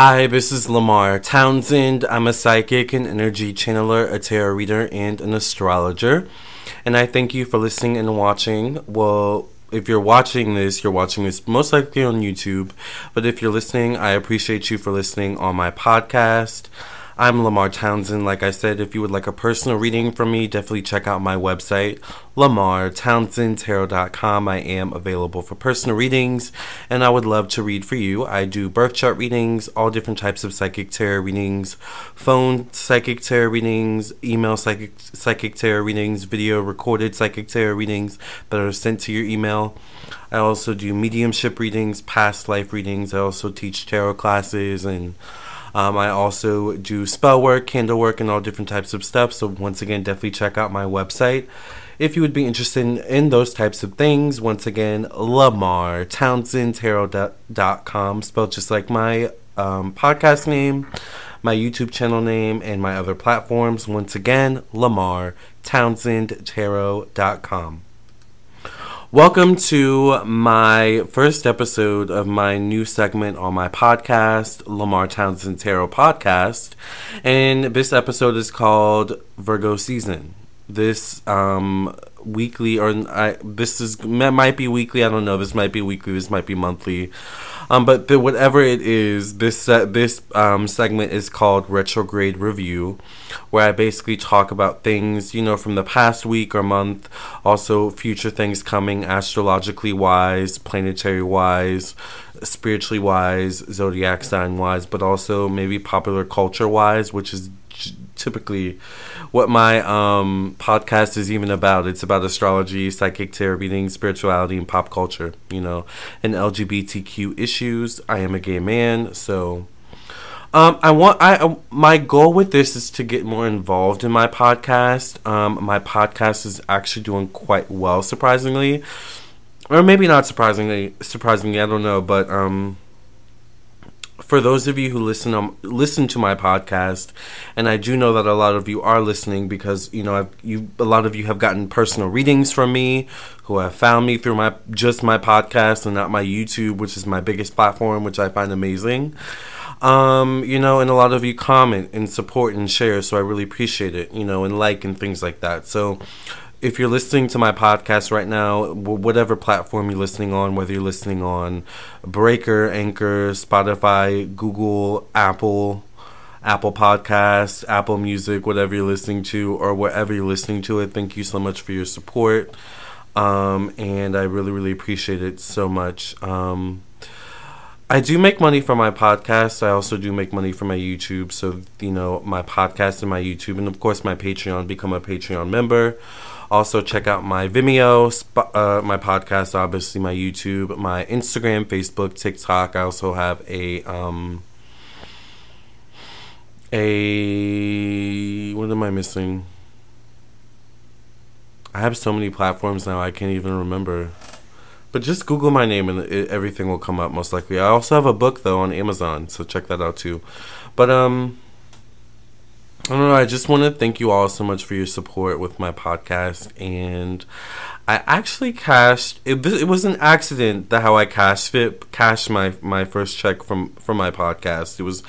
Hi, this is Lamar Townsend. I'm a psychic, an energy channeler, a tarot reader, and an astrologer. And I thank you for listening and watching. Well, if you're watching this, you're watching this most likely on YouTube. But if you're listening, I appreciate you for listening on my podcast. I'm Lamar Townsend. Like I said, if you would like a personal reading from me, definitely check out my website, lamartownsendtarot.com. I am available for personal readings, and I would love to read for you. I do birth chart readings, all different types of psychic tarot readings, phone psychic tarot readings, email psychic psychic tarot readings, video recorded psychic tarot readings that are sent to your email. I also do mediumship readings, past life readings. I also teach tarot classes and um, I also do spell work, candle work, and all different types of stuff. So, once again, definitely check out my website if you would be interested in, those types of things. Once again, Lamar TownsendTarot.com, spelled just like my um, podcast name, my YouTube channel name, and my other platforms. Once again, Lamar TownsendTarot.com. Welcome to my first episode of my new segment on my podcast, Lamar Townsend Tarot Podcast. And this episode is called Virgo Season. This um, weekly, or I, this is might be weekly. I don't know. This might be weekly. This might be monthly. Um, but the, whatever it is, this uh, this um, segment is called Retrograde Review, where I basically talk about things you know from the past week or month, also future things coming astrologically wise, planetary wise, spiritually wise, zodiac sign wise, but also maybe popular culture wise, which is typically what my um, podcast is even about. It's about astrology, psychic reading, spirituality, and pop culture. You know, and LGBTQ issues. I am a gay man, so. Um, I want I my goal with this is to get more involved in my podcast. Um, my podcast is actually doing quite well, surprisingly, or maybe not surprisingly. Surprisingly, I don't know, but um, for those of you who listen um, listen to my podcast, and I do know that a lot of you are listening because you know you a lot of you have gotten personal readings from me, who have found me through my just my podcast and not my YouTube, which is my biggest platform, which I find amazing. Um, you know, and a lot of you comment and support and share, so I really appreciate it. You know, and like and things like that. So if you're listening to my podcast right now, whatever platform you're listening on, whether you're listening on Breaker, Anchor, Spotify, Google, Apple, Apple Podcasts, Apple Music, whatever you're listening to, or wherever you're listening to it, thank you so much for your support. Um, and I really, really appreciate it so much. Um, I do make money from my podcast. I also do make money from my YouTube. So, you know, my podcast and my YouTube, and of course, my Patreon. Become a Patreon member. Also, check out my Vimeo, uh, my podcast, obviously, my YouTube, my Instagram, Facebook, TikTok. I also have a. Um, a. What am I missing? I have so many platforms now, I can't even remember. But just Google my name and it, everything will come up most likely. I also have a book though on Amazon, so check that out too. But um I don't know. I just want to thank you all so much for your support with my podcast, and I actually cashed. It, it was an accident that how I cashed it, cashed my my first check from from my podcast. It was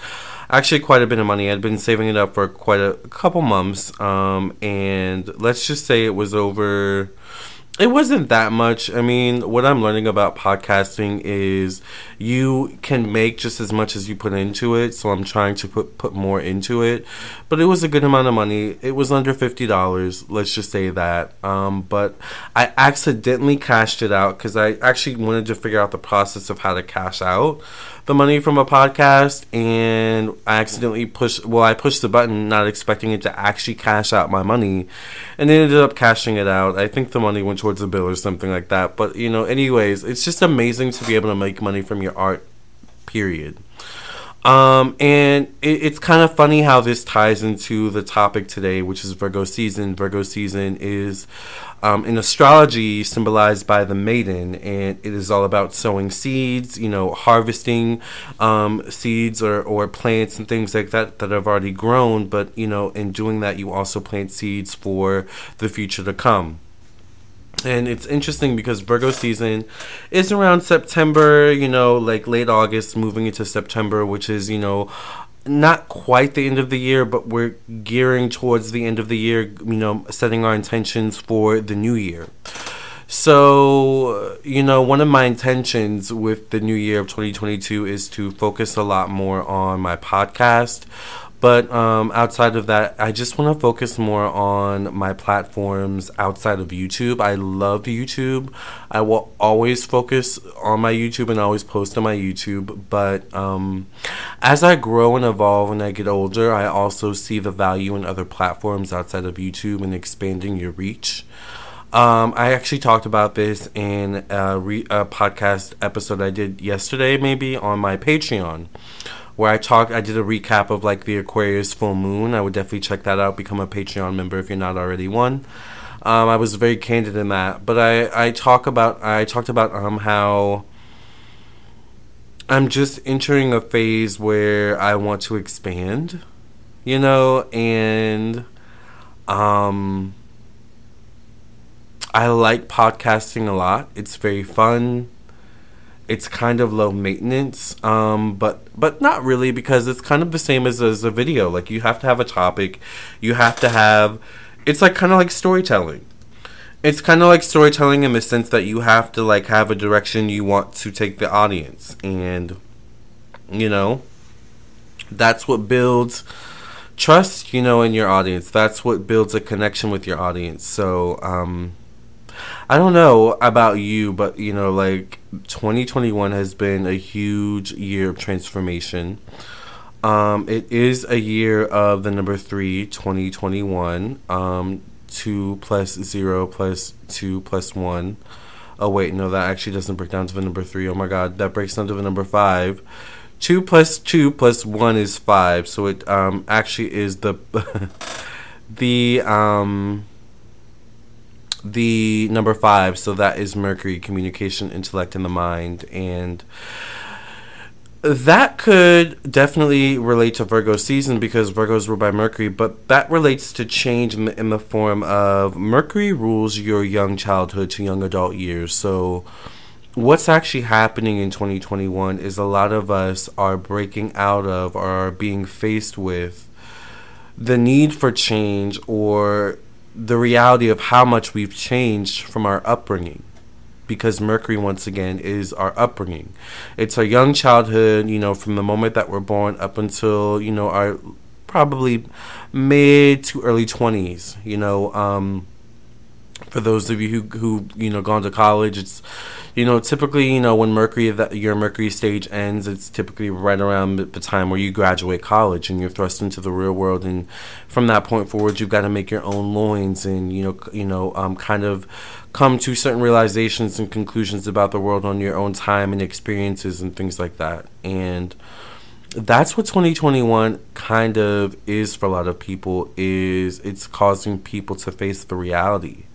actually quite a bit of money. I'd been saving it up for quite a, a couple months, um, and let's just say it was over it wasn't that much. I mean, what I'm learning about podcasting is you can make just as much as you put into it. So I'm trying to put put more into it. But it was a good amount of money. It was under fifty dollars. Let's just say that. Um, but I accidentally cashed it out because I actually wanted to figure out the process of how to cash out the money from a podcast and I accidentally pushed well I pushed the button not expecting it to actually cash out my money and they ended up cashing it out. I think the money went towards a bill or something like that. But you know, anyways, it's just amazing to be able to make money from your art period. Um, and it, it's kind of funny how this ties into the topic today, which is Virgo season. Virgo season is um, in astrology symbolized by the maiden, and it is all about sowing seeds, you know, harvesting um, seeds or, or plants and things like that that have already grown. But, you know, in doing that, you also plant seeds for the future to come. And it's interesting because Virgo season is around September, you know, like late August, moving into September, which is, you know, not quite the end of the year, but we're gearing towards the end of the year, you know, setting our intentions for the new year. So, you know, one of my intentions with the new year of 2022 is to focus a lot more on my podcast. But um, outside of that, I just want to focus more on my platforms outside of YouTube. I love YouTube. I will always focus on my YouTube and always post on my YouTube. But um, as I grow and evolve and I get older, I also see the value in other platforms outside of YouTube and expanding your reach. Um, I actually talked about this in a, re- a, podcast episode I did yesterday, maybe on my Patreon, where I talked. I did a recap of like the Aquarius full moon. I would definitely check that out. Become a Patreon member if you're not already one. Um, I was very candid in that, but I I talk about I talked about um how. I'm just entering a phase where I want to expand, you know, and um I like podcasting a lot. It's very fun. It's kind of low maintenance, um, but but not really because it's kind of the same as, as a video. Like you have to have a topic, you have to have. It's like kind of like storytelling. It's kind of like storytelling in the sense that you have to like have a direction you want to take the audience, and you know, that's what builds trust. You know, in your audience. That's what builds a connection with your audience. So. Um, I don't know about you, but you know, like 2021 has been a huge year of transformation. Um, it is a year of the number three, 2021. Um, two plus zero plus two plus one. Oh wait, no, that actually doesn't break down to the number three. Oh my god, that breaks down to the number five. Two plus two plus one is five, so it um actually is the the um the number five, so that is Mercury, communication, intellect, and the mind. And that could definitely relate to Virgo season because Virgos ruled by Mercury, but that relates to change in the, in the form of Mercury rules your young childhood to young adult years. So, what's actually happening in 2021 is a lot of us are breaking out of or are being faced with the need for change or the reality of how much we've changed from our upbringing because Mercury, once again, is our upbringing. It's our young childhood, you know, from the moment that we're born up until, you know, our probably mid to early 20s, you know. Um, for those of you who, who, you know, gone to college, it's you know, typically, you know, when Mercury that your Mercury stage ends, it's typically right around the time where you graduate college and you're thrust into the real world. And from that point forward, you've got to make your own loins and you know, you know, um, kind of come to certain realizations and conclusions about the world on your own time and experiences and things like that. And that's what 2021 kind of is for a lot of people is it's causing people to face the reality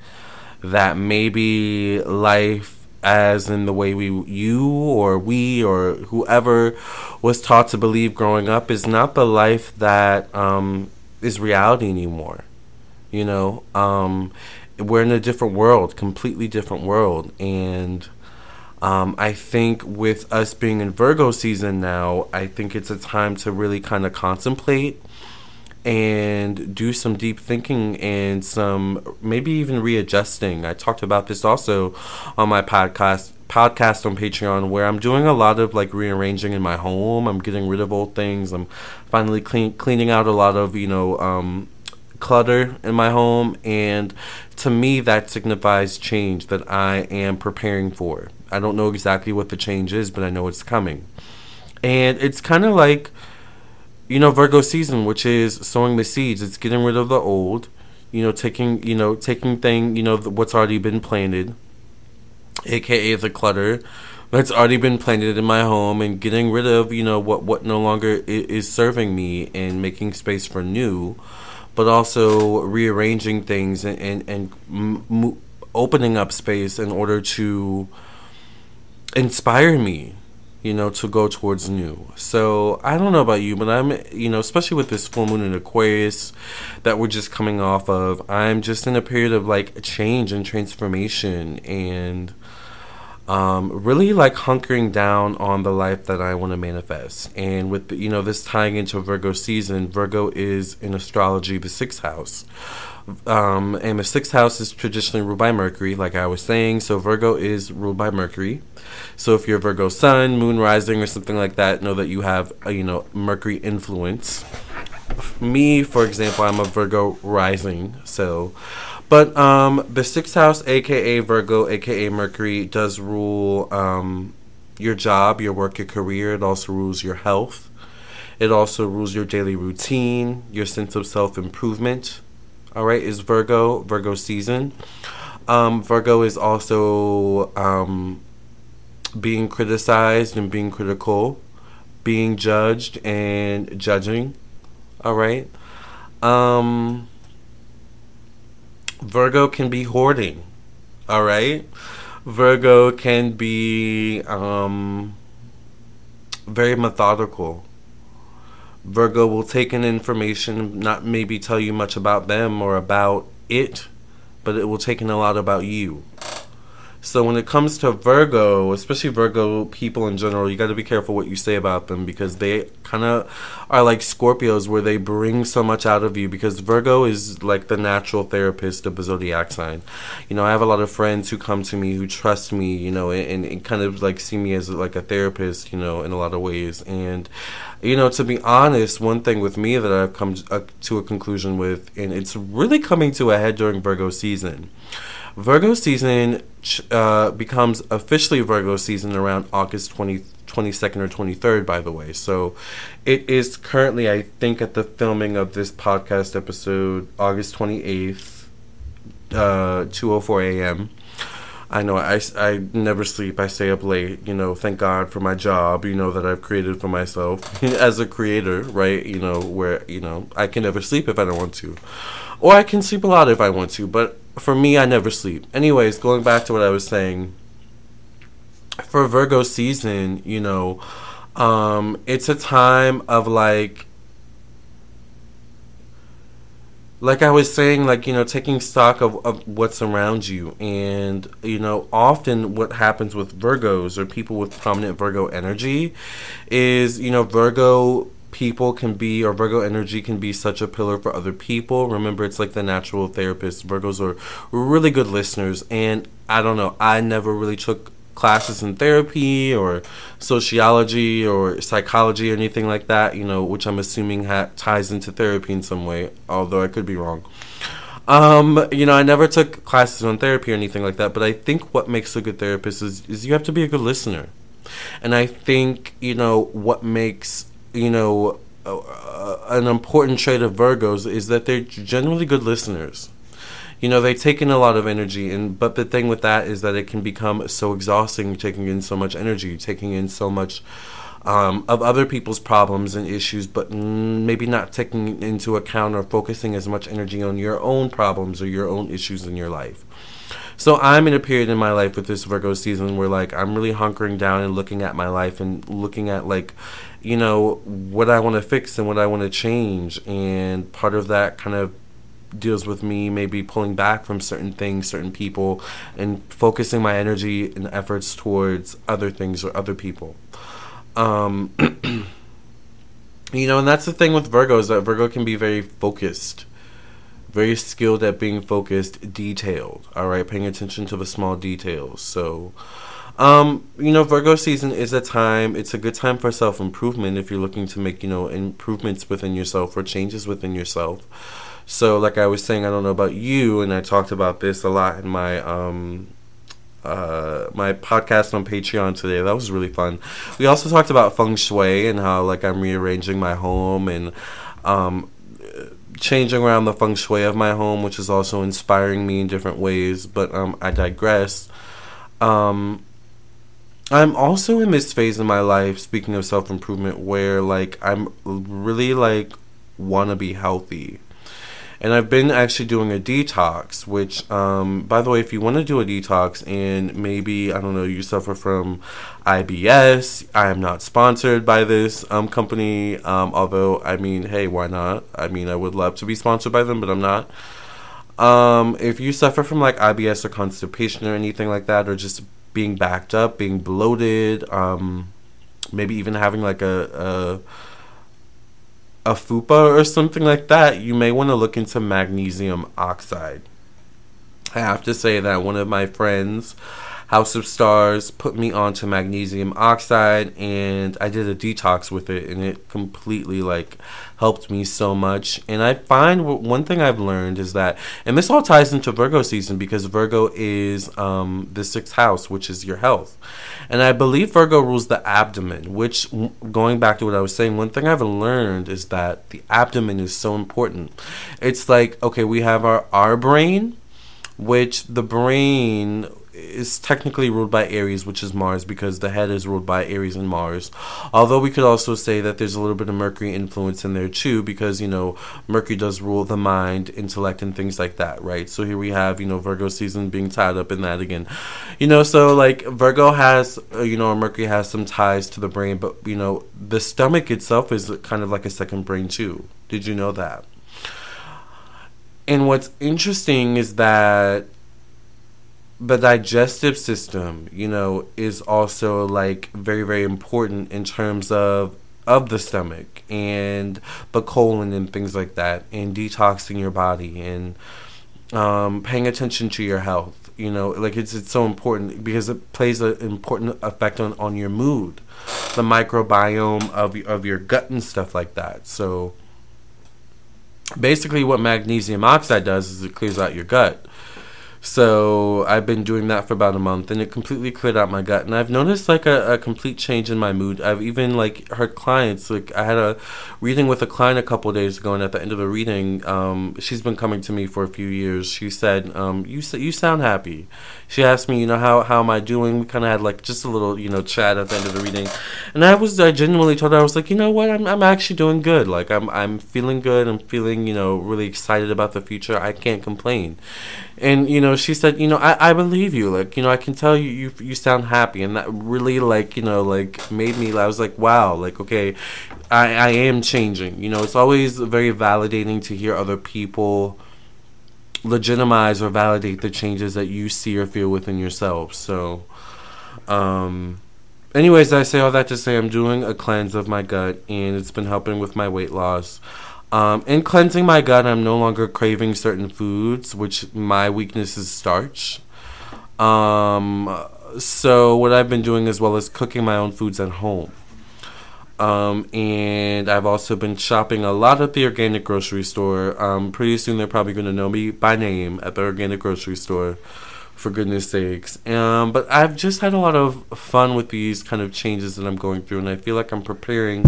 that maybe life as in the way we you or we or whoever was taught to believe growing up is not the life that um, is reality anymore you know? Um, we're in a different world completely different world. And um, I think with us being in Virgo season now, I think it's a time to really kind of contemplate and do some deep thinking and some maybe even readjusting. I talked about this also on my podcast podcast on Patreon where I'm doing a lot of like rearranging in my home. I'm getting rid of old things. I'm finally clean, cleaning out a lot of, you know, um, clutter in my home and to me that signifies change that I am preparing for. I don't know exactly what the change is, but I know it's coming. And it's kind of like you know Virgo season, which is sowing the seeds. It's getting rid of the old, you know, taking you know taking thing you know what's already been planted, aka the clutter that's already been planted in my home, and getting rid of you know what what no longer is serving me, and making space for new, but also rearranging things and and, and m- opening up space in order to inspire me you know, to go towards new. So I don't know about you, but I'm, you know, especially with this full moon in Aquarius that we're just coming off of, I'm just in a period of like change and transformation and um, really like hunkering down on the life that I want to manifest. And with, you know, this tying into Virgo season, Virgo is in astrology the sixth house. Um, and the sixth house is traditionally ruled by Mercury, like I was saying. So Virgo is ruled by Mercury. So if you're Virgo Sun, Moon Rising, or something like that, know that you have a, you know Mercury influence. Me, for example, I'm a Virgo Rising, so. But um, the sixth house, aka Virgo, aka Mercury, does rule um, your job, your work, your career. It also rules your health. It also rules your daily routine, your sense of self improvement. All right, is Virgo, Virgo season. Um, Virgo is also um, being criticized and being critical, being judged and judging. All right. Um, Virgo can be hoarding. All right. Virgo can be um, very methodical. Virgo will take in information, not maybe tell you much about them or about it, but it will take in a lot about you. So when it comes to Virgo, especially Virgo people in general, you got to be careful what you say about them because they kind of are like Scorpios where they bring so much out of you because Virgo is like the natural therapist of the zodiac sign. You know, I have a lot of friends who come to me who trust me, you know, and, and kind of like see me as like a therapist, you know, in a lot of ways. And you know, to be honest, one thing with me that I've come uh, to a conclusion with, and it's really coming to a head during Virgo season. Virgo season uh, becomes officially Virgo season around August 20, 22nd or 23rd, by the way. So it is currently, I think, at the filming of this podcast episode, August 28th, uh, 2.04 a.m. I know I, I never sleep. I stay up late. You know, thank God for my job, you know, that I've created for myself as a creator, right? You know, where, you know, I can never sleep if I don't want to. Or I can sleep a lot if I want to, but for me, I never sleep. Anyways, going back to what I was saying, for Virgo season, you know, um, it's a time of like, like I was saying, like, you know, taking stock of, of what's around you. And, you know, often what happens with Virgos or people with prominent Virgo energy is, you know, Virgo people can be or Virgo energy can be such a pillar for other people. Remember, it's like the natural therapist. Virgos are really good listeners, and I don't know. I never really took classes in therapy or sociology or psychology or anything like that. You know, which I'm assuming ha- ties into therapy in some way, although I could be wrong. Um, you know, I never took classes on therapy or anything like that, but I think what makes a good therapist is, is you have to be a good listener. And I think, you know, what makes you know, an important trait of Virgos is that they're generally good listeners. You know, they take in a lot of energy, and but the thing with that is that it can become so exhausting, taking in so much energy, taking in so much um, of other people's problems and issues, but maybe not taking into account or focusing as much energy on your own problems or your own issues in your life. So I'm in a period in my life with this Virgo season where like I'm really hunkering down and looking at my life and looking at like you know what I want to fix and what I want to change and part of that kind of deals with me maybe pulling back from certain things, certain people and focusing my energy and efforts towards other things or other people. Um you know, and that's the thing with Virgo is that Virgo can be very focused very skilled at being focused, detailed. All right, paying attention to the small details. So, um, you know, Virgo season is a time. It's a good time for self improvement if you're looking to make you know improvements within yourself or changes within yourself. So, like I was saying, I don't know about you, and I talked about this a lot in my um, uh, my podcast on Patreon today. That was really fun. We also talked about feng shui and how like I'm rearranging my home and um, changing around the feng shui of my home, which is also inspiring me in different ways. But um, I digress. Um, I'm also in this phase in my life, speaking of self improvement, where like I'm really like want to be healthy. And I've been actually doing a detox. Which, um, by the way, if you want to do a detox and maybe I don't know you suffer from IBS, I am not sponsored by this um, company. Um, although I mean, hey, why not? I mean, I would love to be sponsored by them, but I'm not. Um, if you suffer from like IBS or constipation or anything like that, or just being backed up, being bloated, um, maybe even having like a, a a fupa or something like that, you may want to look into magnesium oxide. I have to say that one of my friends House of Stars put me onto magnesium oxide and I did a detox with it and it completely like helped me so much. And I find one thing I've learned is that, and this all ties into Virgo season because Virgo is um, the sixth house, which is your health. And I believe Virgo rules the abdomen, which, going back to what I was saying, one thing I've learned is that the abdomen is so important. It's like, okay, we have our, our brain, which the brain is technically ruled by Aries, which is Mars, because the head is ruled by Aries and Mars. Although we could also say that there's a little bit of Mercury influence in there too, because you know Mercury does rule the mind, intellect, and things like that, right? So here we have you know Virgo season being tied up in that again, you know. So like Virgo has uh, you know Mercury has some ties to the brain, but you know the stomach itself is kind of like a second brain too. Did you know that? And what's interesting is that the digestive system, you know, is also like very very important in terms of of the stomach and the colon and things like that, and detoxing your body and um, paying attention to your health. You know, like it's it's so important because it plays an important effect on, on your mood, the microbiome of of your gut and stuff like that. So basically, what magnesium oxide does is it clears out your gut so I've been doing that for about a month, and it completely cleared out my gut. And I've noticed like a, a complete change in my mood. I've even like heard clients like I had a reading with a client a couple days ago, and at the end of the reading, um, she's been coming to me for a few years. She said, um, "You you sound happy." She asked me, you know, how how am I doing? We kind of had like just a little you know chat at the end of the reading, and I was I genuinely told her I was like, you know what, I'm I'm actually doing good. Like I'm I'm feeling good. I'm feeling you know really excited about the future. I can't complain and you know she said you know I, I believe you like you know i can tell you, you you sound happy. And that really like you know like made me i was like wow like okay i i am changing. You know it's always very validating to hear other people legitimize or validate the changes that you see or feel within yourself. So um anyways i say all that to say i'm doing a cleanse of my gut and it's been helping with my weight loss um, in cleansing my gut, I'm no longer craving certain foods, which my weakness is starch. Um, so what I've been doing as well is cooking my own foods at home. Um, and I've also been shopping a lot at the organic grocery store. Um, pretty soon they're probably going to know me by name at the organic grocery store, for goodness sakes. Um, but I've just had a lot of fun with these kind of changes that I'm going through, and I feel like I'm preparing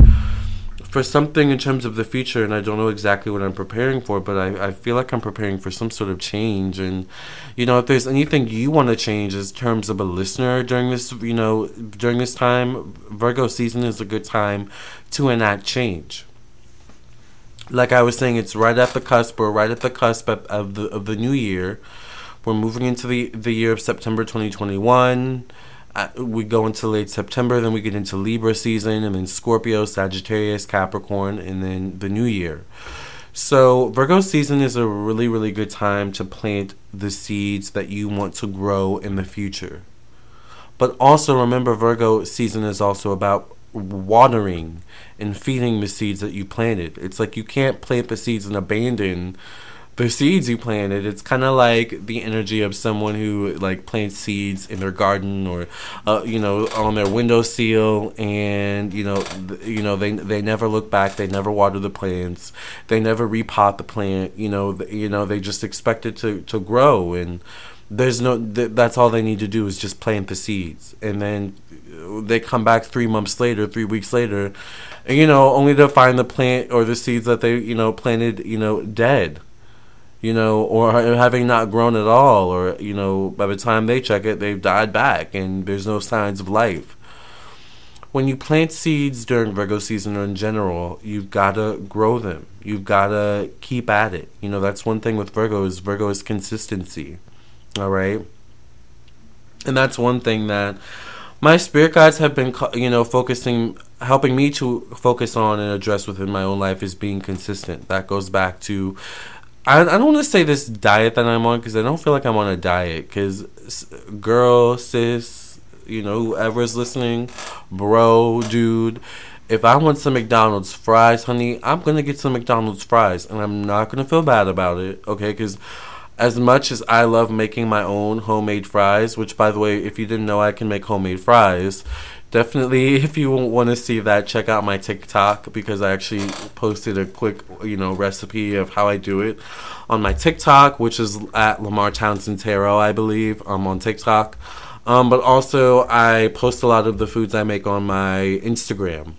for something in terms of the future, and I don't know exactly what I'm preparing for, but I, I feel like I'm preparing for some sort of change. And, you know, if there's anything you want to change in terms of a listener during this, you know, during this time, Virgo season is a good time to enact change. Like I was saying, it's right at the cusp, or right at the cusp of, of the of the new year. We're moving into the the year of September 2021 we go into late September, then we get into Libra season, and then Scorpio, Sagittarius, Capricorn, and then the new year. So, Virgo season is a really, really good time to plant the seeds that you want to grow in the future. But also remember, Virgo season is also about watering and feeding the seeds that you planted. It's like you can't plant the seeds and abandon the seeds you planted. It's kind of like the energy of someone who like plants seeds in their garden or, uh, you know, on their windowsill, and you know, th- you know, they they never look back. They never water the plants. They never repot the plant. You know, th- you know, they just expect it to to grow, and there's no. Th- that's all they need to do is just plant the seeds, and then they come back three months later, three weeks later, you know, only to find the plant or the seeds that they you know planted, you know, dead you know, or having not grown at all, or you know, by the time they check it, they've died back, and there's no signs of life. when you plant seeds during Virgo season or in general, you've got to grow them. You've got to keep at it. You know, that's one thing with Virgo is Virgo is consistency. All right? And that's one thing that my spirit guides have been, you know, focusing, helping me to focus on and address within my own life is being consistent. That goes back to, I, I don't want to say this diet that I'm on because I don't feel like I'm on a diet. Because, girl, sis, you know, whoever's listening, bro, dude, if I want some McDonald's fries, honey, I'm going to get some McDonald's fries. And I'm not going to feel bad about it, okay? Because as much as I love making my own homemade fries, which by the way, if you didn't know I can make homemade fries, definitely if you want to see that, check out my TikTok because I actually posted a quick, you know, recipe of how I do it on my TikTok, which is at Lamar Townsend Tarot, I believe. I'm on TikTok. Um, but also I post a lot of the foods I make on my Instagram.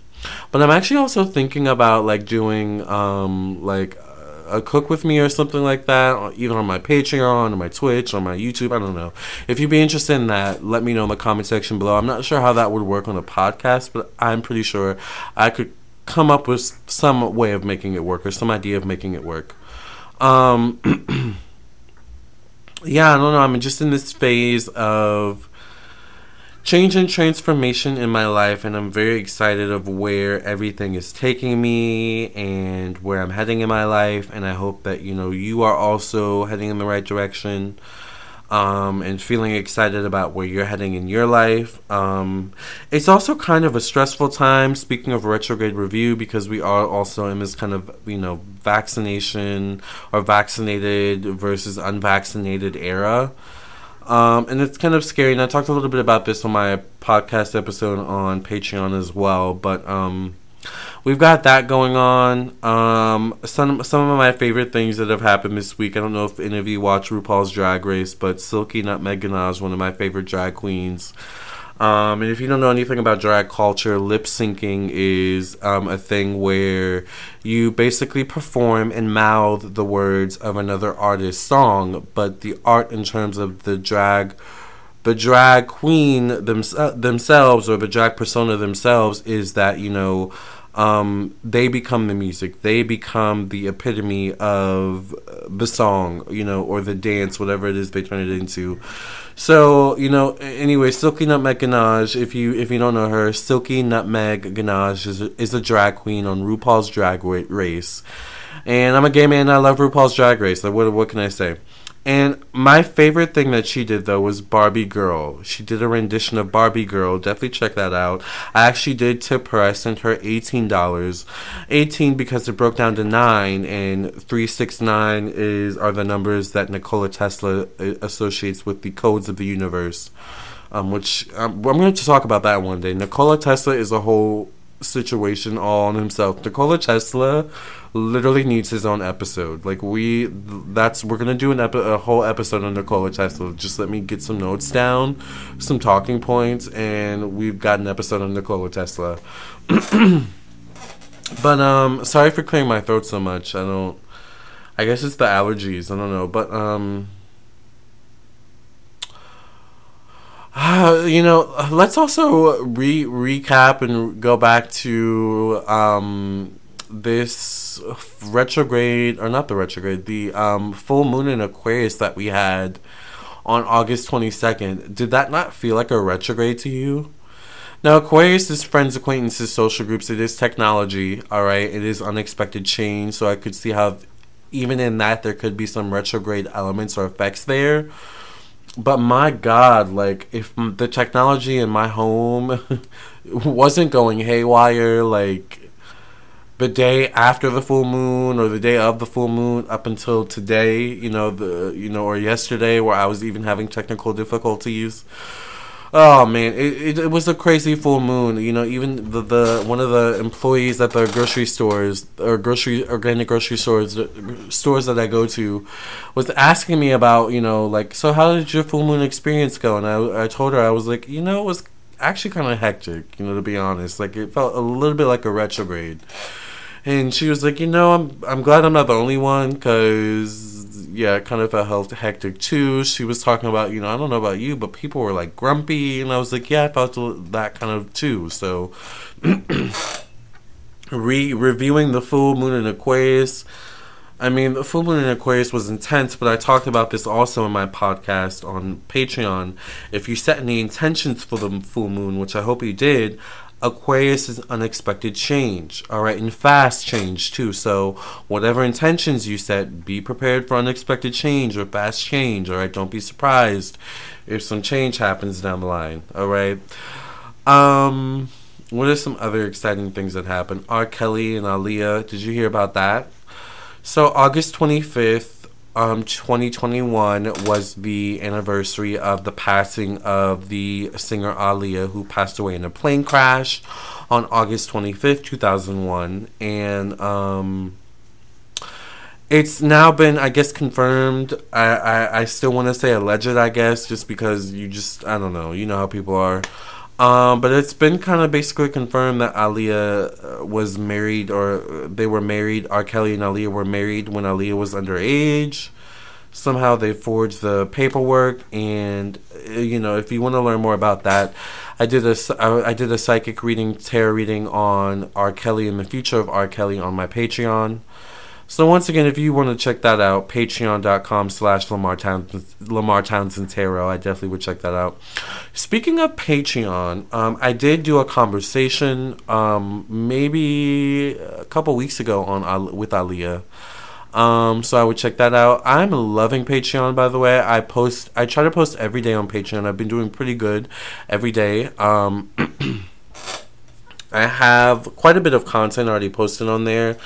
But I'm actually also thinking about like doing um, like a cook with me or something like that, even on my Patreon or my Twitch or my YouTube. I don't know. If you'd be interested in that, let me know in the comment section below. I'm not sure how that would work on a podcast, but I'm pretty sure I could come up with some way of making it work or some idea of making it work. Um, yeah, I don't know. I'm just in this phase of change and transformation in my life and I'm very excited of where everything is taking me and where I'm heading in my life and I hope that you know you are also heading in the right direction um, and feeling excited about where you're heading in your life. Um, it's also kind of a stressful time, speaking of retrograde review, because we are also in this kind of, you know, vaccination or vaccinated versus unvaccinated era. Um, and it's kind of scary. And I talked a little bit about this on my podcast episode on Patreon as well. But um, we've got that going on. Um, some some of my favorite things that have happened this week. I don't know if any of you watch RuPaul's Drag Race, but Silky Nutmeg Ganache, one of my favorite drag queens. Um, and if you don't know anything about drag culture, lip syncing is um, a thing where you basically perform and mouth the words of another artist's song, but the art in terms of the drag the drag queen them- themselves or the drag persona themselves is that you know um, they become the music they become the epitome of the song you know or the dance whatever it is they turn it into so you know, anyway, Silky Nutmeg Ganache. If you if you don't know her, Silky Nutmeg Ganache is a, is a drag queen on RuPaul's Drag Race, and I'm a gay man. I love RuPaul's Drag Race. What what can I say? And my favorite thing that she did though was Barbie Girl. She did a rendition of Barbie Girl. Definitely check that out. I actually did tip her. I sent her eighteen dollars. Eighteen because it broke down to nine, and three six nine is are the numbers that Nikola Tesla uh, associates with the codes of the universe. Um, which um, I'm going to talk about that one day. Nikola Tesla is a whole situation all on himself. Nikola Tesla literally needs his own episode. Like we, that's we're gonna do an epi- a whole episode on Nikola Tesla. Just let me get some notes down, some talking points, and we've got an episode on Nikola Tesla. but um, sorry for clearing my throat so much. I don't. I guess it's the allergies. I don't know, but um. Uh, you know, let's also re recap and go back to um, this retrograde, or not the retrograde, the um, full moon in Aquarius that we had on August 22nd. Did that not feel like a retrograde to you? Now, Aquarius is friends, acquaintances, social groups. It is technology, all right? It is unexpected change, so I could see how, even in that, there could be some retrograde elements or effects there but my god like if the technology in my home wasn't going haywire like the day after the full moon or the day of the full moon up until today you know the you know or yesterday where i was even having technical difficulties Oh man, it, it, it, was a crazy full moon. You know, even the, the one of the employees at the grocery stores or grocery organic grocery stores stores that I go to was asking me about you know like so how did your full moon experience go? And I I told her I was like you know it was actually kind of hectic. You know, to be honest, like it felt a little bit like a retrograde. And she was like, you know, I'm I'm glad I'm not the only one because yeah, kind of felt hectic too. She was talking about, you know, I don't know about you, but people were like grumpy, and I was like, yeah, I felt that kind of too. So, re reviewing the full moon in Aquarius. I mean, the full moon in Aquarius was intense, but I talked about this also in my podcast on Patreon. If you set any intentions for the full moon, which I hope you did, Aquarius is unexpected change, all right, and fast change too. So, whatever intentions you set, be prepared for unexpected change or fast change, all right? Don't be surprised if some change happens down the line, all right? Um, what are some other exciting things that happened? R. Kelly and Aaliyah, did you hear about that? So, August 25th, um, 2021 was the anniversary of the passing of the singer Aaliyah, who passed away in a plane crash on August 25th, 2001. And um, it's now been, I guess, confirmed. I, I, I still want to say alleged, I guess, just because you just, I don't know, you know how people are. Um, but it's been kind of basically confirmed that Aaliyah uh, was married, or they were married. R. Kelly and Aaliyah were married when Aaliyah was underage. Somehow they forged the paperwork, and uh, you know, if you want to learn more about that, I did a I did a psychic reading, tarot reading on R. Kelly and the future of R. Kelly on my Patreon. So once again, if you want to check that out, patreon.com slash Lamar Townsend, Lamar Townsend Tarot. I definitely would check that out. Speaking of Patreon, um, I did do a conversation um, maybe a couple weeks ago on with Aaliyah. Um, so I would check that out. I'm loving Patreon, by the way. I post, I try to post every day on Patreon. I've been doing pretty good every day. Um, I have quite a bit of content already posted on there.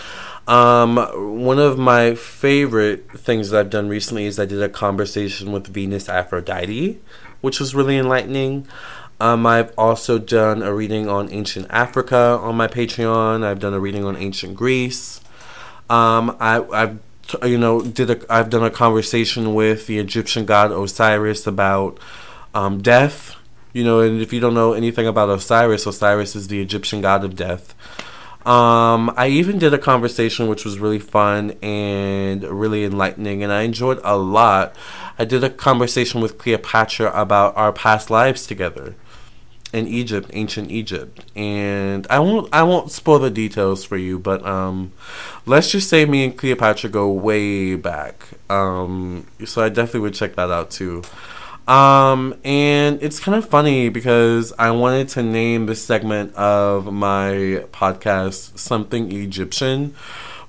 Um, one of my favorite things that I've done recently is I did a conversation with Venus Aphrodite, which was really enlightening. Um, I've also done a reading on ancient Africa on my Patreon. I've done a reading on ancient Greece. Um, I, I've you know did a I've done a conversation with the Egyptian god Osiris about um, death. You know, and if you don't know anything about Osiris, Osiris is the Egyptian god of death. Um, I even did a conversation which was really fun and really enlightening, and I enjoyed a lot. I did a conversation with Cleopatra about our past lives together in Egypt, ancient Egypt, and I won't I won't spoil the details for you, but um, let's just say me and Cleopatra go way back. Um, so I definitely would check that out too. Um, and it's kind of funny because I wanted to name this segment of my podcast something Egyptian,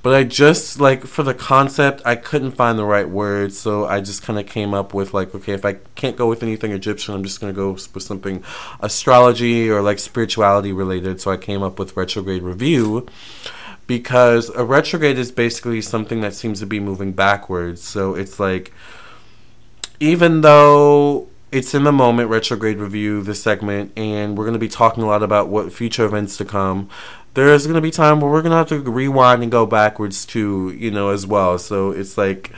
but I just like for the concept, I couldn't find the right word, so I just kind of came up with like, okay, if I can't go with anything Egyptian, I'm just gonna go with something astrology or like spirituality related. So I came up with retrograde review because a retrograde is basically something that seems to be moving backwards. So it's like even though it's in the moment retrograde review this segment and we're going to be talking a lot about what future events to come there's going to be time where we're going to have to rewind and go backwards too you know as well. So it's like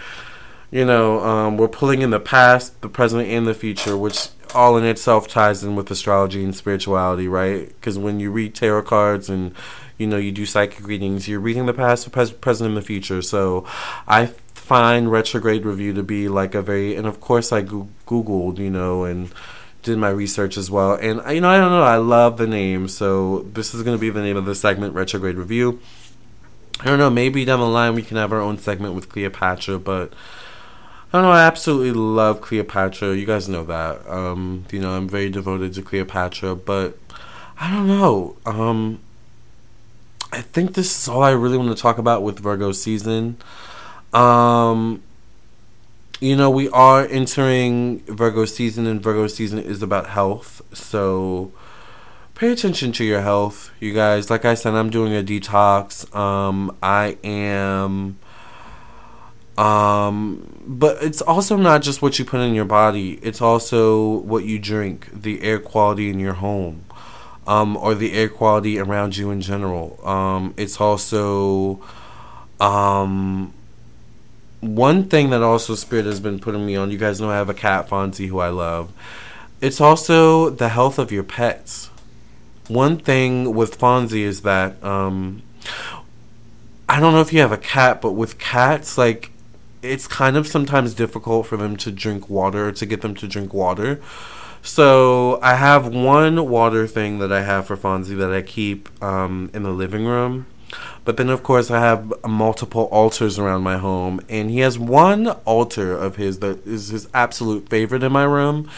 you know um, we're pulling in the past the present and the future which all in itself ties in with astrology and spirituality right? Because when you read tarot cards and you know you do psychic readings you're reading the past the present and the future. So i find retrograde review to be like a very and of course I go- googled you know and did my research as well. And you know I don't know I love the name so this is going to be the name of the segment retrograde review. I don't know maybe down the line we can have our own segment with Cleopatra but I don't know I absolutely love Cleopatra. You guys know that. Um you know I'm very devoted to Cleopatra but I don't know. Um I think this is all I really want to talk about with Virgo season. Um, you know, we are entering Virgo season, and Virgo season is about health. So pay attention to your health, you guys. Like I said, I'm doing a detox. Um, I am. Um, but it's also not just what you put in your body, it's also what you drink, the air quality in your home, um, or the air quality around you in general. Um, it's also, um, one thing that also Spirit has been putting me on, you guys know I have a cat, Fonzie, who I love. It's also the health of your pets. One thing with Fonzie is that um, I don't know if you have a cat, but with cats, like it's kind of sometimes difficult for them to drink water to get them to drink water. So I have one water thing that I have for Fonzie that I keep um, in the living room. But then, of course, I have multiple altars around my home, and he has one altar of his that is his absolute favorite in my room.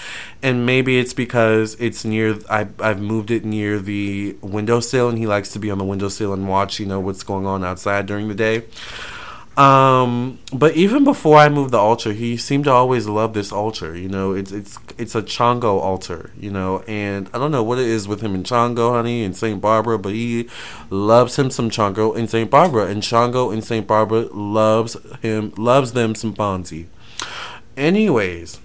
And maybe it's because it's near. I I've moved it near the windowsill, and he likes to be on the windowsill and watch, you know, what's going on outside during the day. Um, but even before I moved the altar, he seemed to always love this altar. You know, it's it's it's a Chango altar. You know, and I don't know what it is with him and Chango, honey, and Saint Barbara, but he loves him some Chango and Saint Barbara, and Chango and Saint Barbara loves him loves them some Fonzie. Anyways,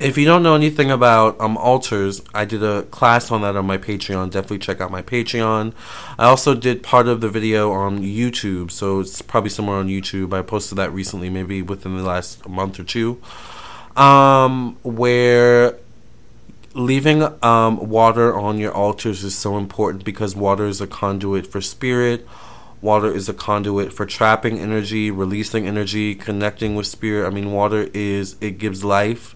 if you don't know anything about um, altars, I did a class on that on my Patreon. Definitely check out my Patreon. I also did part of the video on YouTube, so it's probably somewhere on YouTube. I posted that recently, maybe within the last month or two, um, where leaving um, water on your altars is so important because water is a conduit for spirit. Water is a conduit for trapping energy, releasing energy, connecting with spirit. I mean, water is, it gives life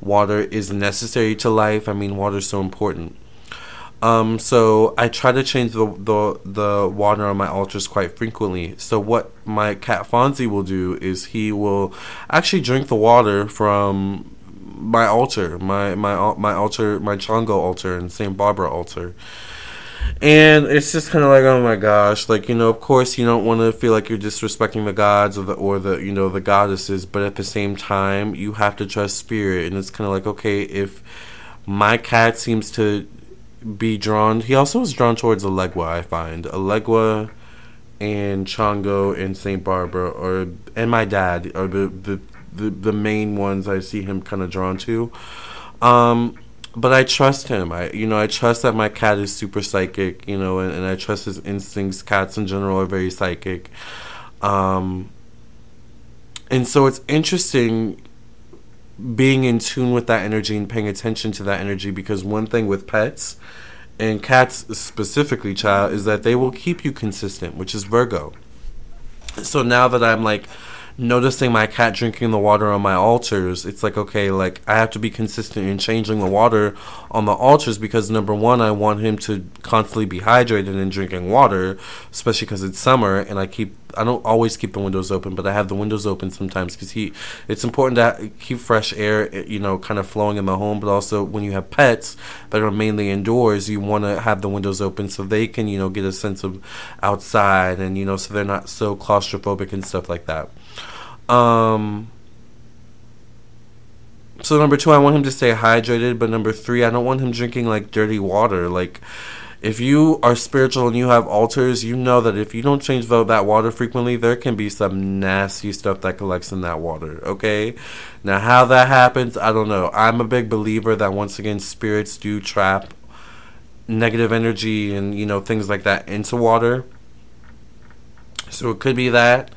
water is necessary to life. I mean, water is so important. Um, so I try to change the, the the water on my altars quite frequently. So what my cat Fonzie will do is he will actually drink the water from my altar, my my my altar, my Chango altar and Saint Barbara altar. And it's just kind of like, oh my gosh, like you know, of course you don't want to feel like you're disrespecting the gods or the or the you know the goddesses, but at the same time you have to trust spirit, and it's kind of like okay, if my cat seems to be drawn, he also is drawn towards Elegua. I find Elegua and Chango and Saint Barbara, or and my dad are the the the, the main ones I see him kind of drawn to. Um, but I trust him. I you know I trust that my cat is super psychic. You know, and, and I trust his instincts. Cats in general are very psychic. Um, and so it's interesting being in tune with that energy and paying attention to that energy because one thing with pets and cats specifically child is that they will keep you consistent which is virgo so now that i'm like noticing my cat drinking the water on my altars, it's like, okay, like I have to be consistent in changing the water on the altars because number one, I want him to constantly be hydrated and drinking water, especially because it's summer and I keep, I don't always keep the windows open, but I have the windows open sometimes because he, it's important to keep fresh air, eh, you know, kind of flowing in the home, but also when you have pets that are mainly indoors, you want to have the windows open so they can, you know, get a sense of outside and, you know, so they're not so claustrophobic and stuff like that. Um, so number two, I want him to stay hydrated, but number three, I don't want him drinking like dirty water. Like, if you are spiritual and you have altars, you know that if you don't change that water frequently, there can be some nasty stuff that collects in that water. Okay, now how that happens, I don't know. I'm a big believer that once again, spirits do trap negative energy and you know things like that into water. So it could be that.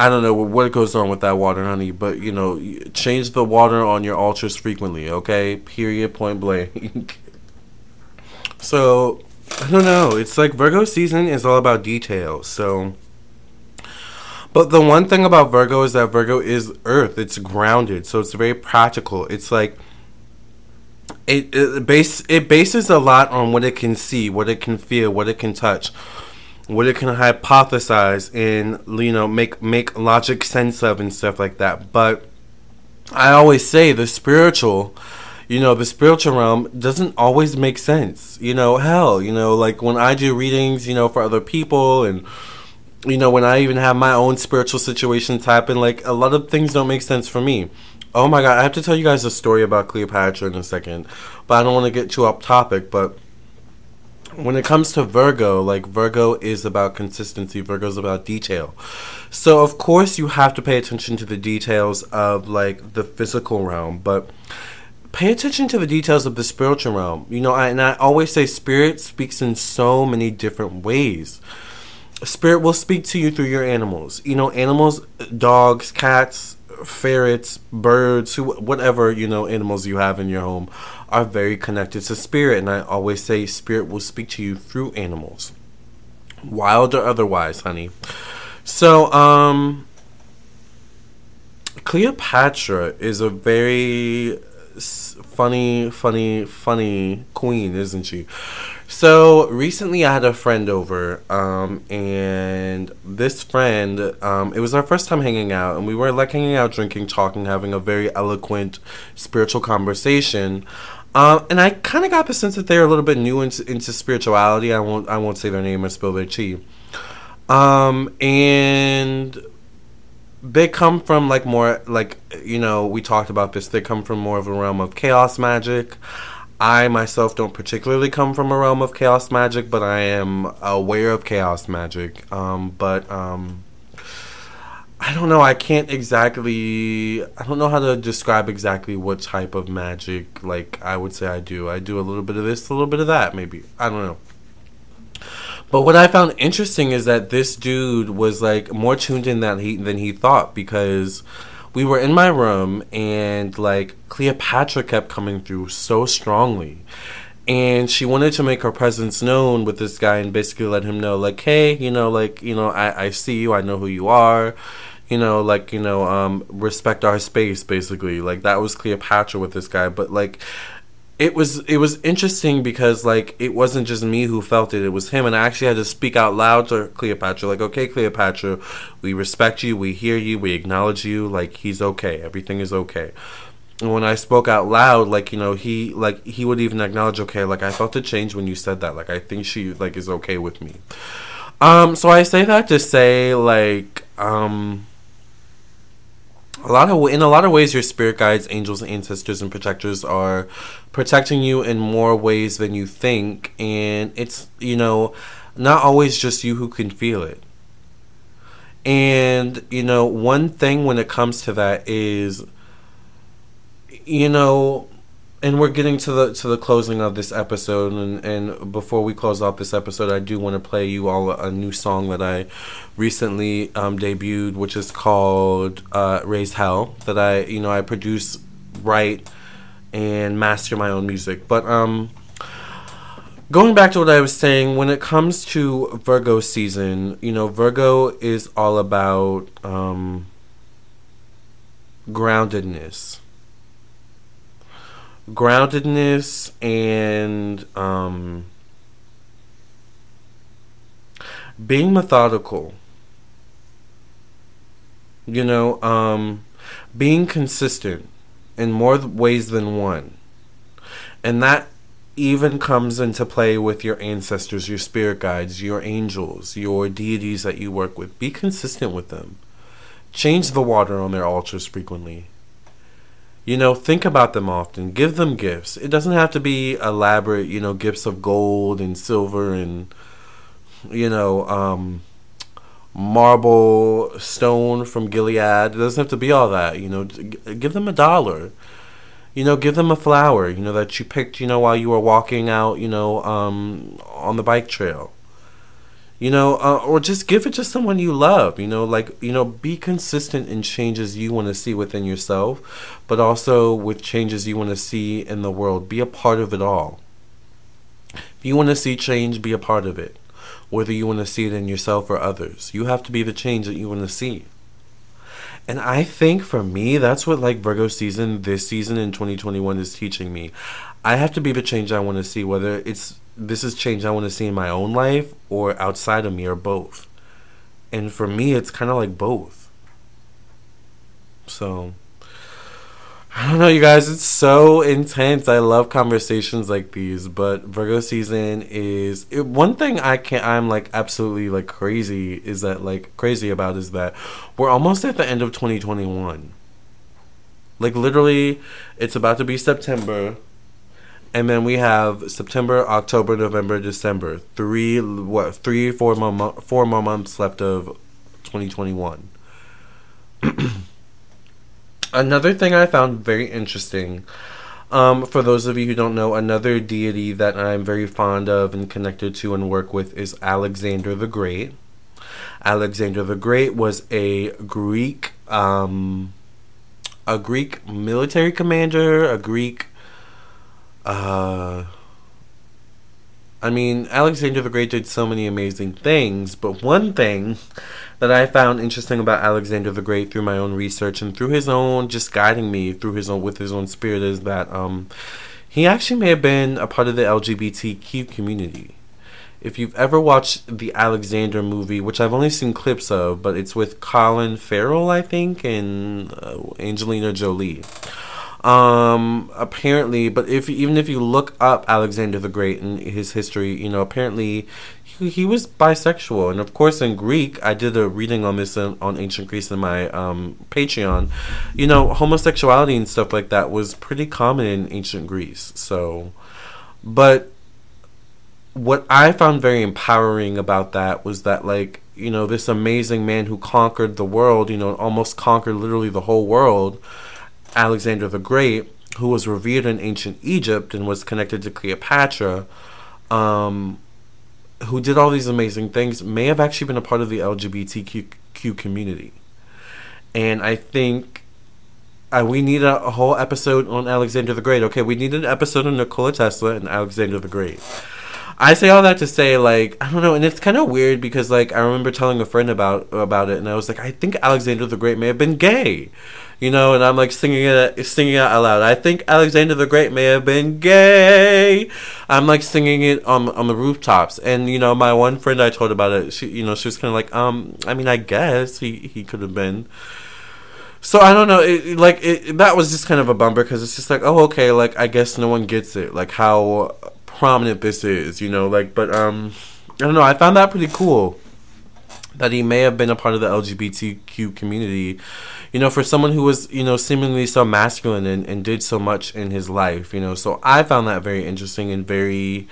I don't know what goes on with that water, honey, but you know, change the water on your altars frequently, okay? Period, point blank. so, I don't know. It's like Virgo season is all about details. So, but the one thing about Virgo is that Virgo is earth. It's grounded, so it's very practical. It's like it, it base it bases a lot on what it can see, what it can feel, what it can touch what it can hypothesize and you know make make logic sense of and stuff like that. But I always say the spiritual, you know, the spiritual realm doesn't always make sense. You know, hell, you know, like when I do readings, you know, for other people and you know, when I even have my own spiritual situations happen, like a lot of things don't make sense for me. Oh my god, I have to tell you guys a story about Cleopatra in a second, but I don't want to get too off topic, but when it comes to Virgo, like Virgo is about consistency, Virgo is about detail. So of course you have to pay attention to the details of like the physical realm, but pay attention to the details of the spiritual realm. You know, I, and I always say spirit speaks in so many different ways. Spirit will speak to you through your animals. You know, animals, dogs, cats, ferrets, birds, who, whatever you know animals you have in your home are very connected to spirit, and I always say spirit will speak to you through animals, wild or otherwise, honey. So, um, Cleopatra is a very funny, funny, funny queen, isn't she? So recently, I had a friend over, um, and this friend, um, it was our first time hanging out, and we were like hanging out, drinking, talking, having a very eloquent, spiritual conversation. Um, and I kind of got the sense that they're a little bit new into, into spirituality. I won't, I won't say their name or spill their tea. Um, and they come from like more like you know we talked about this. They come from more of a realm of chaos magic. I myself don't particularly come from a realm of chaos magic, but I am aware of chaos magic. Um, but um, I don't know. I can't exactly. I don't know how to describe exactly what type of magic. Like I would say, I do. I do a little bit of this, a little bit of that. Maybe I don't know. But what I found interesting is that this dude was like more tuned in than he than he thought because we were in my room and like Cleopatra kept coming through so strongly. And she wanted to make her presence known with this guy and basically let him know, like, hey, you know, like, you know, I, I see you, I know who you are, you know, like, you know, um, respect our space, basically. Like, that was Cleopatra with this guy. But, like, it was it was interesting because like it wasn't just me who felt it it was him and i actually had to speak out loud to cleopatra like okay cleopatra we respect you we hear you we acknowledge you like he's okay everything is okay. And when i spoke out loud like you know he like he would even acknowledge okay like i felt a change when you said that like i think she like is okay with me. Um so i say that to say like um a lot of in a lot of ways your spirit guides angels ancestors and protectors are protecting you in more ways than you think. And it's you know not always just you who can feel it. And you know one thing when it comes to that is you know and we're getting to the to the closing of this episode and and before we close off this episode i do want to play you all a, new song that i recently um, debuted which is called uh, raise hell that i you know i produce write and master my own music. But um going back to what i was saying when it comes to virgo season you know virgo is all about um groundedness groundedness and um, being methodical. You know, um, being consistent in more ways than one. And that even comes into play with your ancestors, your spirit guides, your angels, your deities that you work with. Be consistent with them. Change the water on their altars frequently. You know, think about them often. Give them gifts. It doesn't have to be elaborate, you know, gifts of gold and silver and, you know, um, marble stone from Gilead. It doesn't have to be all that. You know, give them a dollar. You know, give them a flower, you know, that you picked, you know, while you were walking out, you know, um, on the bike trail you know uh, or just give it to someone you love you know like you know be consistent in changes you want to see within yourself but also with changes you want to see in the world. Be a part of it all. If you want to see change be a part of it whether you want to see it in yourself or others. You have to be the change that you want to see. And i think for me that's what like virgo season this season in 2021 is teaching me i have to be the change i want to see whether it's this is change I want to see in my own life or outside of me or both. And for me, it's kind of like both. So, I don't know, you guys. It's so intense. I love conversations like these, but Virgo season is it, one thing I can't. I'm like absolutely like crazy. Is that like crazy about is that we're almost at the end of 2021. Like literally, it's about to be September and then we have September, October, November, December. Three what? Three, four more, four more months left of 2021. another thing I found very interesting. Um, for those of you who don't know, another deity that I'm very fond of and connected to and work with is Alexander the Great. Alexander the Great was a Greek, um, a Greek military commander, a Greek uh, I mean, Alexander the Great did so many amazing things, but one thing that I found interesting about Alexander the Great through my own research and through his own just guiding me through his own with his own spirit is that um, he actually may have been a part of the LGBTQ community. If you've ever watched the Alexander movie, which I've only seen clips of, but it's with Colin Farrell, I think, and uh, Angelina Jolie um, apparently, but if even if you look up Alexander the Great and his history, you know, apparently he, he was bisexual, and of course in Greek, I did a reading on this in, on ancient Greece in my um, Patreon. You know, homosexuality and stuff like that was pretty common in ancient Greece. So, but what I found very empowering about that was that like you know this amazing man who conquered the world, you know, almost conquered literally the whole world Alexander the Great, who was revered in ancient Egypt and was connected to Cleopatra, um, who did all these amazing things, may have actually been a part of the LGBTQ community. And I think uh, we need a, a, whole episode on Alexander the Great. Okay, we need an episode on Nikola Tesla and Alexander the Great. I say all that to say, like, I don't know, and it's kind of weird because, like, I remember telling a friend about about it, and I was like, I think Alexander the Great may have been gay, you know, and I'm like singing it, singing it out loud. I think Alexander the Great may have been gay. I'm like singing it on on the rooftops, and you know, my one friend I told about it, she, you know, she was kind of like, um, I mean, I guess he he could have been. So I don't know, it, like it, that was just kind of a bummer because it's just like, oh, okay, like I guess no one gets it, like how prominent this is, you know, like, but um, I don't know, I found that pretty cool that he may have been a part of the LGBTQ community you know, for someone who was, you know, seemingly so masculine and, and did so much in his life, you know. So I found that very interesting and very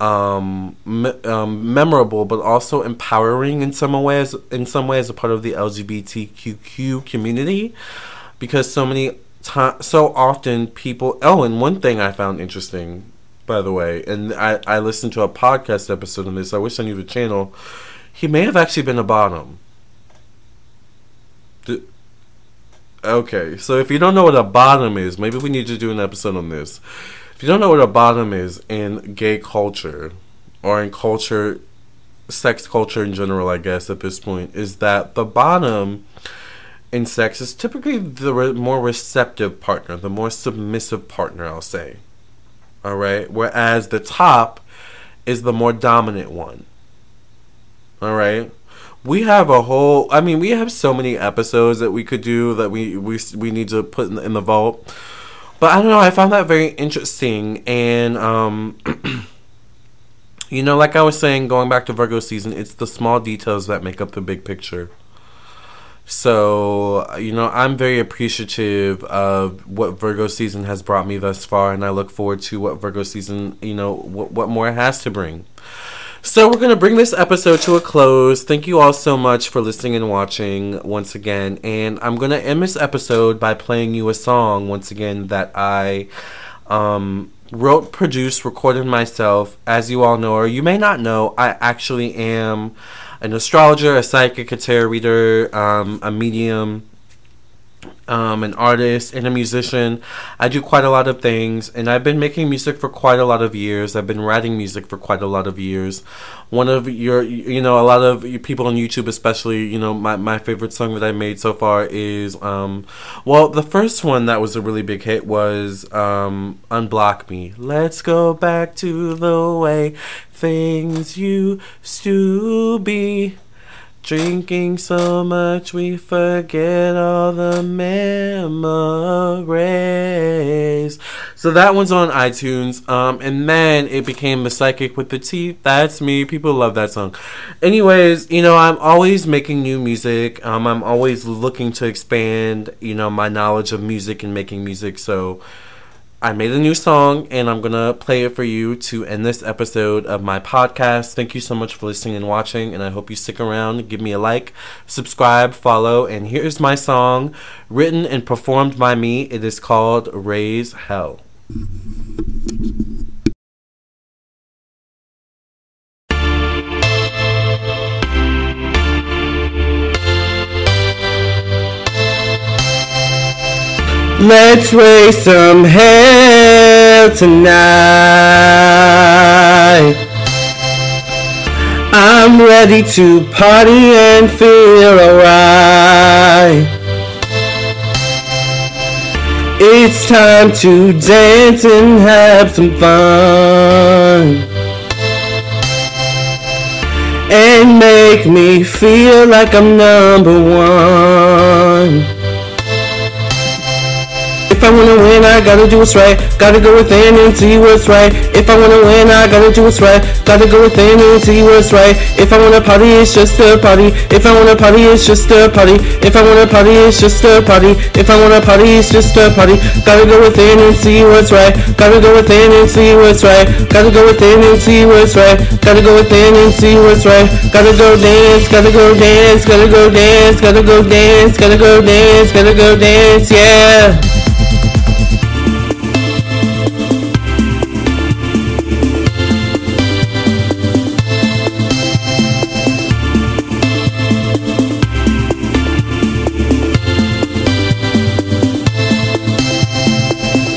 um, me- um, memorable, but also empowering in some ways. In some ways, a part of the LGBTQ community, because so many times, so often people. Oh, and one thing I found interesting, by the way, and I I listened to a podcast episode on this. I wish I knew the channel. He may have actually been a bottom. Okay, so if you don't know what a bottom is, maybe we need to do an episode on this. If you don't know what a bottom is in gay culture, or in culture, sex culture in general, I guess at this point, is that the bottom in sex is typically the re- more receptive partner, the more submissive partner, I'll say. All right, whereas the top is the more dominant one. All right. We have a whole i mean we have so many episodes that we could do that we we, we need to put in the, in the vault. But i don't know i found that very interesting and um you know like i was saying going back to virgo season it's the small details that make up the big picture. So you know i'm very appreciative of what virgo season has brought me thus far and i look forward to what virgo season you know what, what more it has to bring so we're gonna bring this episode to a close. Thank you all so much for listening and watching once again. And I'm gonna end this episode by playing you a song once again that I um, wrote, produced, recorded myself. As you all know, or you may not know, I actually am an astrologer, a psychic, a tarot reader, um, a medium um, an artist and a musician. I do quite a lot of things, and I've been making music for quite a lot of years. I've been writing music for quite a lot of years. One of your, you know, a lot of people on YouTube, especially, you know, my, my favorite song that I made so far is, um, well, the first one that was a really big hit was um, Unblock Me. Let's go back to the way things used to be. Drinking so much we forget all the memories. So that one's on iTunes. Um, and then it became The Psychic with the Teeth. That's me. People love that song. Anyways, you know, I'm always making new music. Um, I'm always looking to expand, you know, my knowledge of music and making music. So, I made a new song and I'm gonna play it for you to end this episode of my podcast. Thank you so much for listening and watching, and I hope you stick around. Give me a like, subscribe, follow, and here's my song written and performed by me. It is called Raise Hell. Let's raise some hell tonight. I'm ready to party and feel alright. It's time to dance and have some fun. And make me feel like I'm number one. If I wanna win, I gotta do what's right. Gotta go within and see what's right. If I wanna win, I gotta do what's right. Gotta go within and see what's right. If I wanna party, it's just a party. If I wanna party, it's just a party. If I wanna party, it's just a party. If I wanna party, it's just a party. Gotta go within and see what's right. Gotta go within and see what's right. Gotta go within and see what's right. Gotta go within and see what's right. Gotta go dance, gotta go dance, gotta go dance, gotta go dance, gotta go dance, gotta go dance, yeah.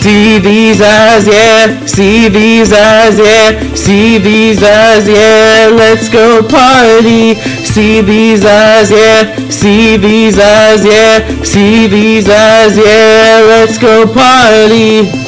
See these eyes, yeah. See these eyes, yeah. See these eyes, yeah. Let's go party. See these eyes, yeah. See these eyes, yeah. See these eyes, yeah. Let's go party.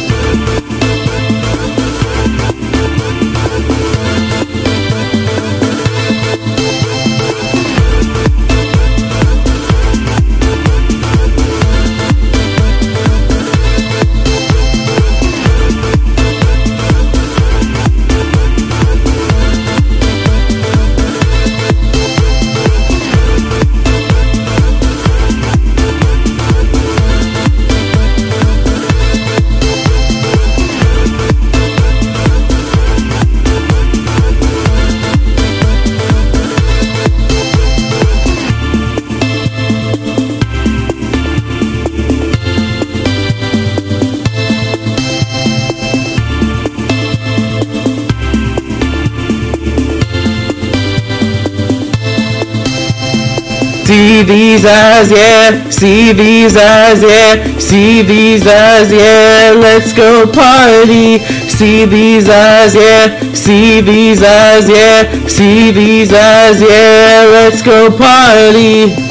See these eyes, yeah. See these eyes, yeah. See these eyes, yeah. Let's go party. See these eyes, yeah. See these eyes, yeah. See these eyes, yeah. Let's go party.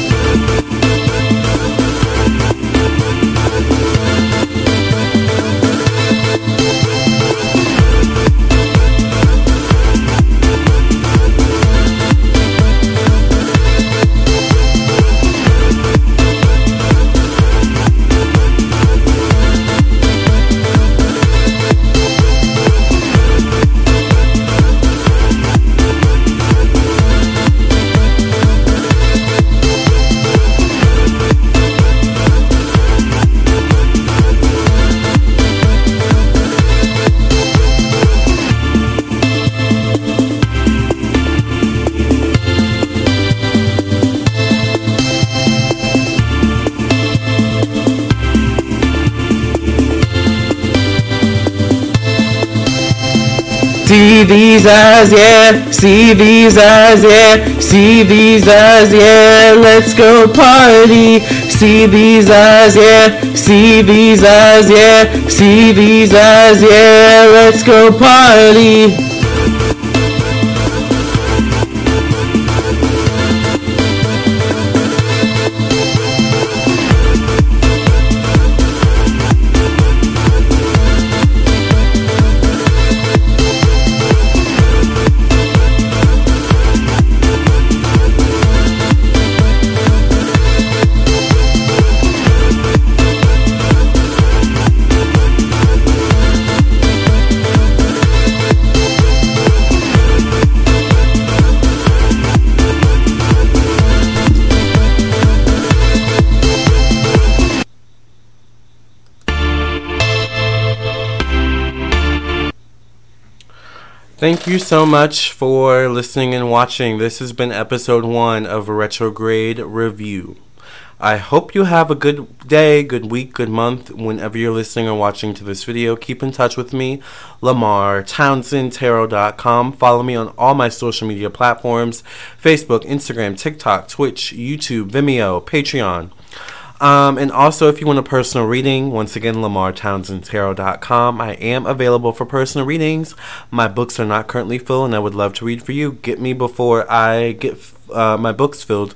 See these eyes, yeah. See these eyes, yeah. See these eyes, yeah. Let's go party. See these eyes, yeah. See these eyes, yeah. See these eyes, yeah. Let's go party. Thank you so much for listening and watching. This has been episode one of retrograde review. I hope you have a good day, good week, good month whenever you're listening or watching to this video. Keep in touch with me, Lamar Townsend Tarot.com. Follow me on all my social media platforms Facebook, Instagram, TikTok, Twitch, YouTube, Vimeo, Patreon. Um, and also, if you want a personal reading, once again, LamarTownsendTarot.com. I am available for personal readings. My books are not currently full, and I would love to read for you. Get me before I get uh, my books filled.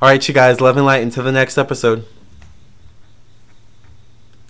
All right, you guys, love and light. Until the next episode.